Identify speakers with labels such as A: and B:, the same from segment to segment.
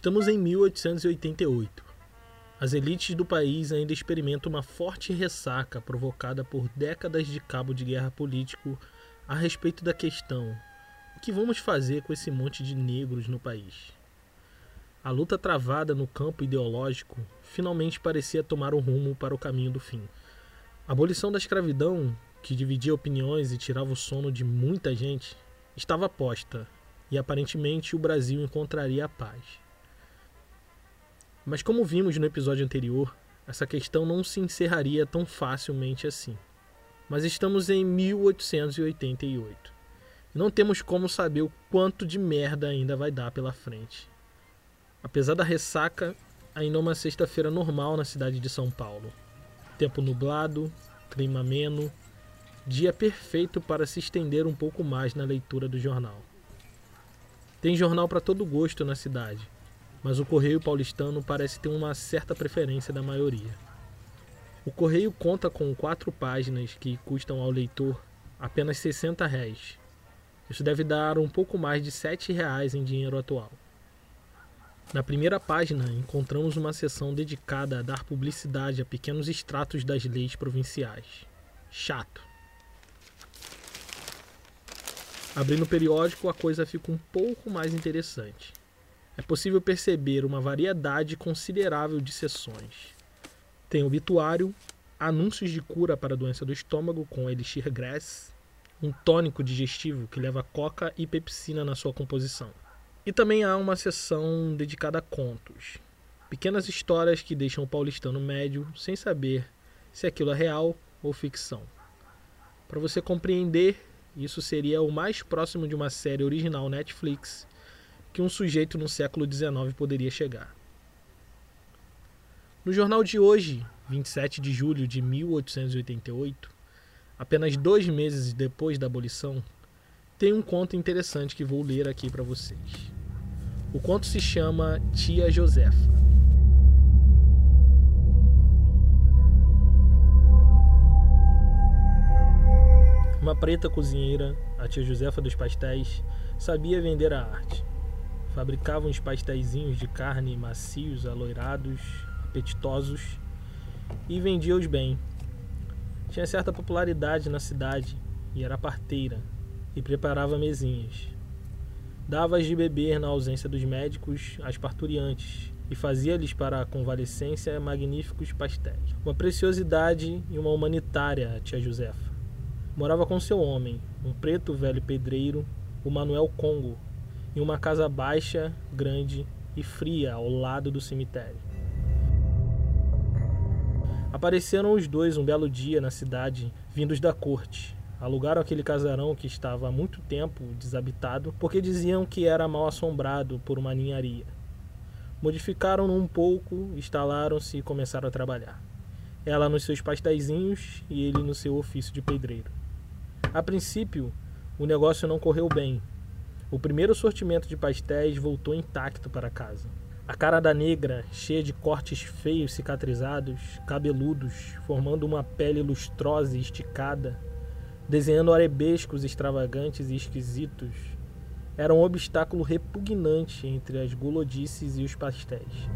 A: Estamos em 1888. As elites do país ainda experimentam uma forte ressaca provocada por décadas de cabo de guerra político a respeito da questão: o que vamos fazer com esse monte de negros no país? A luta travada no campo ideológico finalmente parecia tomar um rumo para o caminho do fim. A abolição da escravidão, que dividia opiniões e tirava o sono de muita gente, estava posta e aparentemente o Brasil encontraria a paz. Mas, como vimos no episódio anterior, essa questão não se encerraria tão facilmente assim. Mas estamos em 1888 e não temos como saber o quanto de merda ainda vai dar pela frente. Apesar da ressaca, ainda é uma sexta-feira normal na cidade de São Paulo. Tempo nublado, clima ameno, dia perfeito para se estender um pouco mais na leitura do jornal. Tem jornal para todo gosto na cidade, mas o Correio Paulistano parece ter uma certa preferência da maioria. O Correio conta com quatro páginas que custam ao leitor apenas 60 réis. Isso deve dar um pouco mais de 7 reais em dinheiro atual. Na primeira página, encontramos uma seção dedicada a dar publicidade a pequenos extratos das leis provinciais. Chato. Abrindo o periódico, a coisa fica um pouco mais interessante. É possível perceber uma variedade considerável de seções. Tem obituário, anúncios de cura para a doença do estômago com Elixir Grass, um tônico digestivo que leva coca e pepsina na sua composição. E também há uma seção dedicada a contos. Pequenas histórias que deixam o paulistano médio sem saber se aquilo é real ou ficção. Para você compreender, isso seria o mais próximo de uma série original Netflix que um sujeito no século XIX poderia chegar. No jornal de hoje, 27 de julho de 1888, apenas dois meses depois da abolição, tem um conto interessante que vou ler aqui para vocês. O conto se chama Tia Josefa. Uma preta cozinheira, a tia Josefa dos pastéis, sabia vender a arte. Fabricava uns pastéisinhos de carne macios, aloirados, apetitosos e vendia-os bem. Tinha certa popularidade na cidade e era parteira, e preparava mesinhas. Dava-as de beber na ausência dos médicos às parturiantes e fazia-lhes para a convalescência magníficos pastéis. Uma preciosidade e uma humanitária, a tia Josefa. Morava com seu homem, um preto velho pedreiro, o Manuel Congo, em uma casa baixa, grande e fria ao lado do cemitério. Apareceram os dois um belo dia na cidade, vindos da corte, Alugaram aquele casarão que estava há muito tempo desabitado porque diziam que era mal assombrado por uma ninharia. Modificaram-no um pouco, instalaram-se e começaram a trabalhar. Ela nos seus pastéisinhos e ele no seu ofício de pedreiro. A princípio, o negócio não correu bem. O primeiro sortimento de pastéis voltou intacto para casa. A cara da negra, cheia de cortes feios cicatrizados, cabeludos, formando uma pele lustrosa e esticada, desenhando arabescos extravagantes e esquisitos, era um obstáculo repugnante entre as gulodices e os pastéis.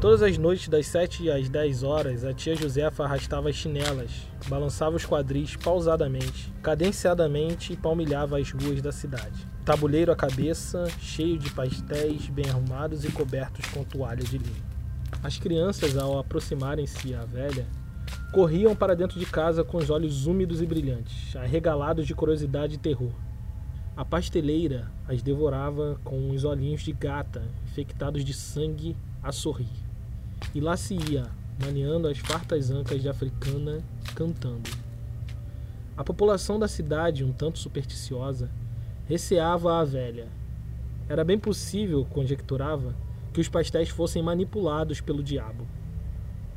A: Todas as noites, das 7 às 10 horas, a tia Josefa arrastava as chinelas, balançava os quadris pausadamente, cadenciadamente e palmilhava as ruas da cidade. Tabuleiro à cabeça, cheio de pastéis bem arrumados e cobertos com toalha de linho. As crianças, ao aproximarem-se à velha, corriam para dentro de casa com os olhos úmidos e brilhantes, arregalados de curiosidade e terror. A pasteleira as devorava com os olhinhos de gata, infectados de sangue, a sorrir. E lá se ia, maneando as fartas ancas de africana, cantando. A população da cidade, um tanto supersticiosa, receava a velha. Era bem possível, conjecturava, que os pastéis fossem manipulados pelo diabo.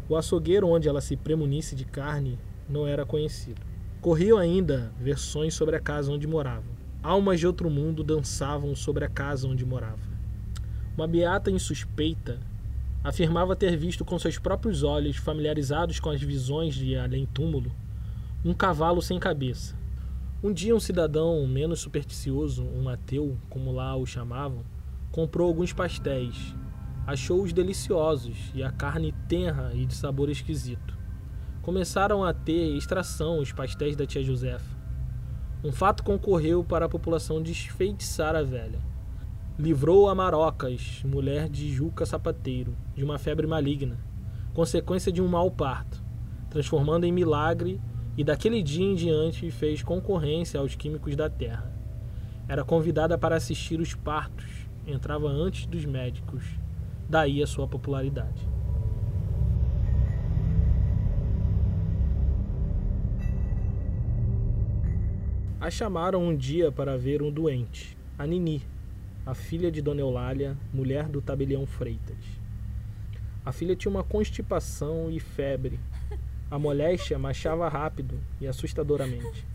A: O açougueiro onde ela se premunisse de carne não era conhecido. Corriam ainda versões sobre a casa onde morava. Almas de outro mundo dançavam sobre a casa onde morava. Uma beata insuspeita afirmava ter visto com seus próprios olhos, familiarizados com as visões de além-túmulo, um cavalo sem cabeça, Um dia, um cidadão menos supersticioso, um ateu, como lá o chamavam, comprou alguns pastéis. Achou-os deliciosos e a carne tenra e de sabor esquisito. Começaram a ter extração os pastéis da tia Josefa. Um fato concorreu para a população desfeitiçar a velha. Livrou a Marocas, mulher de Juca Sapateiro, de uma febre maligna, consequência de um mau parto, transformando em milagre e daquele dia em diante fez concorrência aos químicos da terra. Era convidada para assistir os partos, entrava antes dos médicos, daí a sua popularidade. A chamaram um dia para ver um doente, a Nini, a filha de Dona Eulália, mulher do tabelião Freitas. A filha tinha uma constipação e febre, a moléstia marchava rápido e assustadoramente.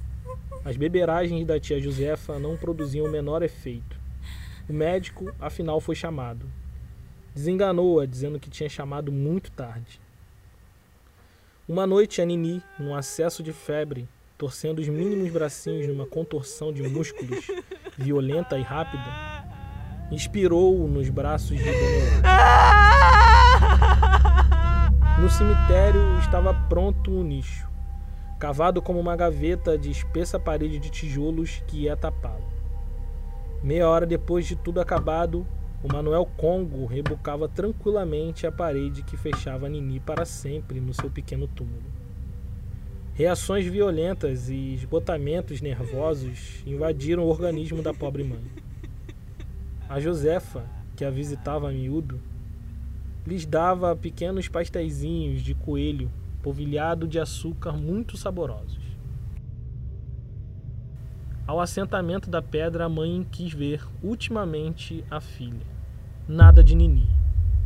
A: As beberagens da tia Josefa não produziam o menor efeito. O médico, afinal, foi chamado. Desenganou-a, dizendo que tinha chamado muito tarde. Uma noite, a Nini, num acesso de febre, torcendo os mínimos bracinhos numa contorção de músculos violenta e rápida, inspirou nos braços de Dona no cemitério estava pronto um nicho, cavado como uma gaveta de espessa parede de tijolos que ia tapá-lo. Meia hora depois de tudo acabado, o Manuel Congo rebocava tranquilamente a parede que fechava Nini para sempre no seu pequeno túmulo. Reações violentas e esgotamentos nervosos invadiram o organismo da pobre mãe. A Josefa, que a visitava a miúdo, lhes dava pequenos pastéisinhos de coelho polvilhado de açúcar muito saborosos. Ao assentamento da pedra, a mãe quis ver ultimamente a filha. Nada de Nini,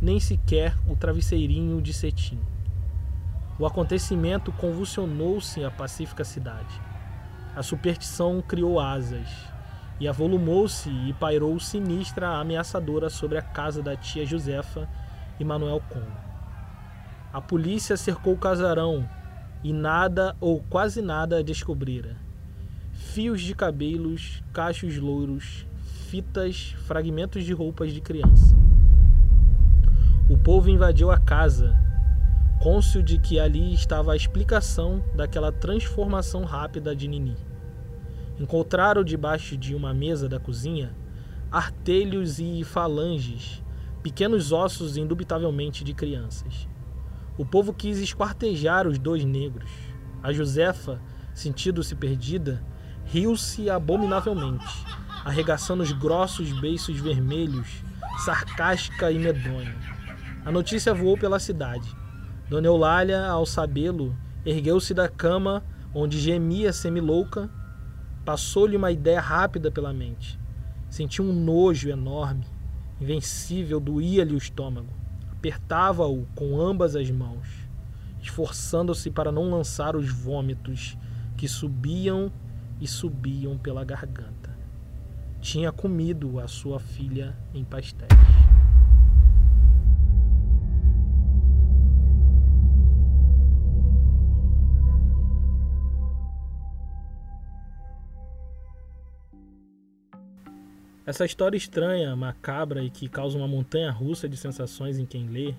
A: nem sequer o travesseirinho de cetim. O acontecimento convulsionou-se a pacífica cidade. A superstição criou asas e avolumou-se e pairou sinistra ameaçadora sobre a casa da tia Josefa e Manuel Congo. A polícia cercou o casarão e nada ou quase nada descobrira. Fios de cabelos, cachos louros, fitas, fragmentos de roupas de criança. O povo invadiu a casa, cônscio de que ali estava a explicação daquela transformação rápida de Nini. Encontraram debaixo de uma mesa da cozinha artelhos e falanges pequenos ossos indubitavelmente de crianças. O povo quis esquartejar os dois negros. A Josefa, sentindo-se perdida, riu-se abominavelmente, arregaçando os grossos beiços vermelhos, sarcástica e medonha. A notícia voou pela cidade. Dona Eulália, ao sabê-lo, ergueu-se da cama onde gemia semilouca. Passou-lhe uma ideia rápida pela mente. Sentiu um nojo enorme invencível doía-lhe o estômago. Apertava-o com ambas as mãos, esforçando-se para não lançar os vômitos que subiam e subiam pela garganta. Tinha comido a sua filha em pastéis. Essa história estranha, macabra e que causa uma montanha russa de sensações em quem lê,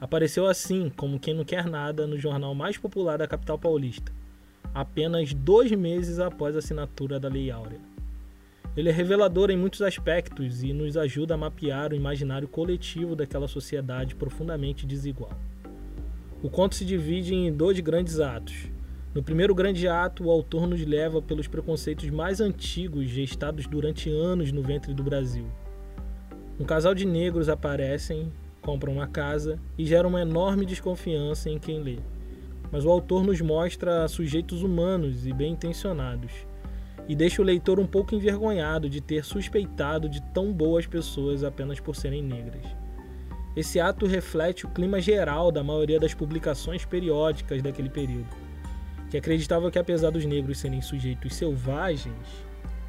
A: apareceu assim, como quem não quer nada, no jornal mais popular da capital paulista, apenas dois meses após a assinatura da Lei Áurea. Ele é revelador em muitos aspectos e nos ajuda a mapear o imaginário coletivo daquela sociedade profundamente desigual. O conto se divide em dois grandes atos no primeiro grande ato, o autor nos leva pelos preconceitos mais antigos gestados durante anos no ventre do Brasil. Um casal de negros aparecem, compram uma casa e geram uma enorme desconfiança em quem lê. Mas o autor nos mostra sujeitos humanos e bem intencionados, e deixa o leitor um pouco envergonhado de ter suspeitado de tão boas pessoas apenas por serem negras. Esse ato reflete o clima geral da maioria das publicações periódicas daquele período que acreditava que apesar dos negros serem sujeitos selvagens,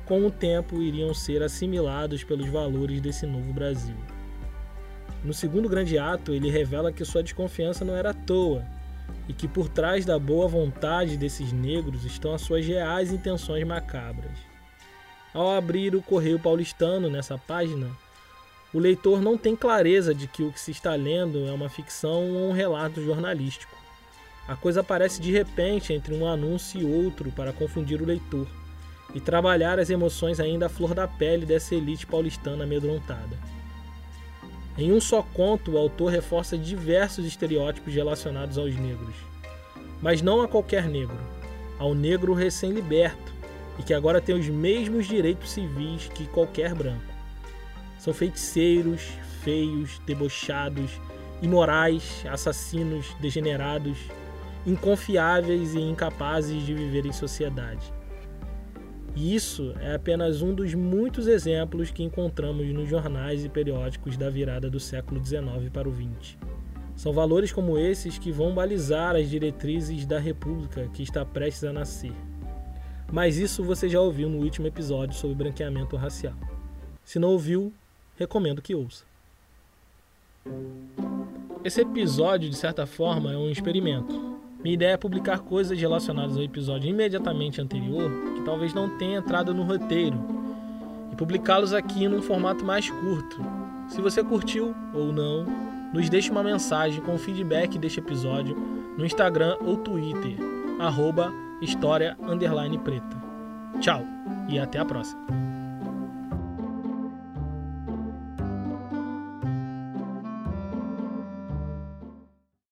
A: com o tempo iriam ser assimilados pelos valores desse novo Brasil. No segundo grande ato, ele revela que sua desconfiança não era à toa e que por trás da boa vontade desses negros estão as suas reais intenções macabras. Ao abrir o Correio Paulistano nessa página, o leitor não tem clareza de que o que se está lendo é uma ficção ou um relato jornalístico. A coisa aparece de repente entre um anúncio e outro para confundir o leitor e trabalhar as emoções ainda à flor da pele dessa elite paulistana amedrontada. Em um só conto, o autor reforça diversos estereótipos relacionados aos negros. Mas não a qualquer negro, ao negro recém-liberto e que agora tem os mesmos direitos civis que qualquer branco. São feiticeiros, feios, debochados, imorais, assassinos, degenerados, inconfiáveis e incapazes de viver em sociedade. E isso é apenas um dos muitos exemplos que encontramos nos jornais e periódicos da virada do século XIX para o XX. São valores como esses que vão balizar as diretrizes da República que está prestes a nascer. Mas isso você já ouviu no último episódio sobre branqueamento racial. Se não ouviu, recomendo que ouça. Esse episódio, de certa forma, é um experimento. Minha ideia é publicar coisas relacionadas ao episódio imediatamente anterior que talvez não tenha entrado no roteiro e publicá-los aqui num formato mais curto. Se você curtiu ou não, nos deixe uma mensagem com feedback deste episódio no Instagram ou Twitter, arroba história preta. Tchau e até a próxima.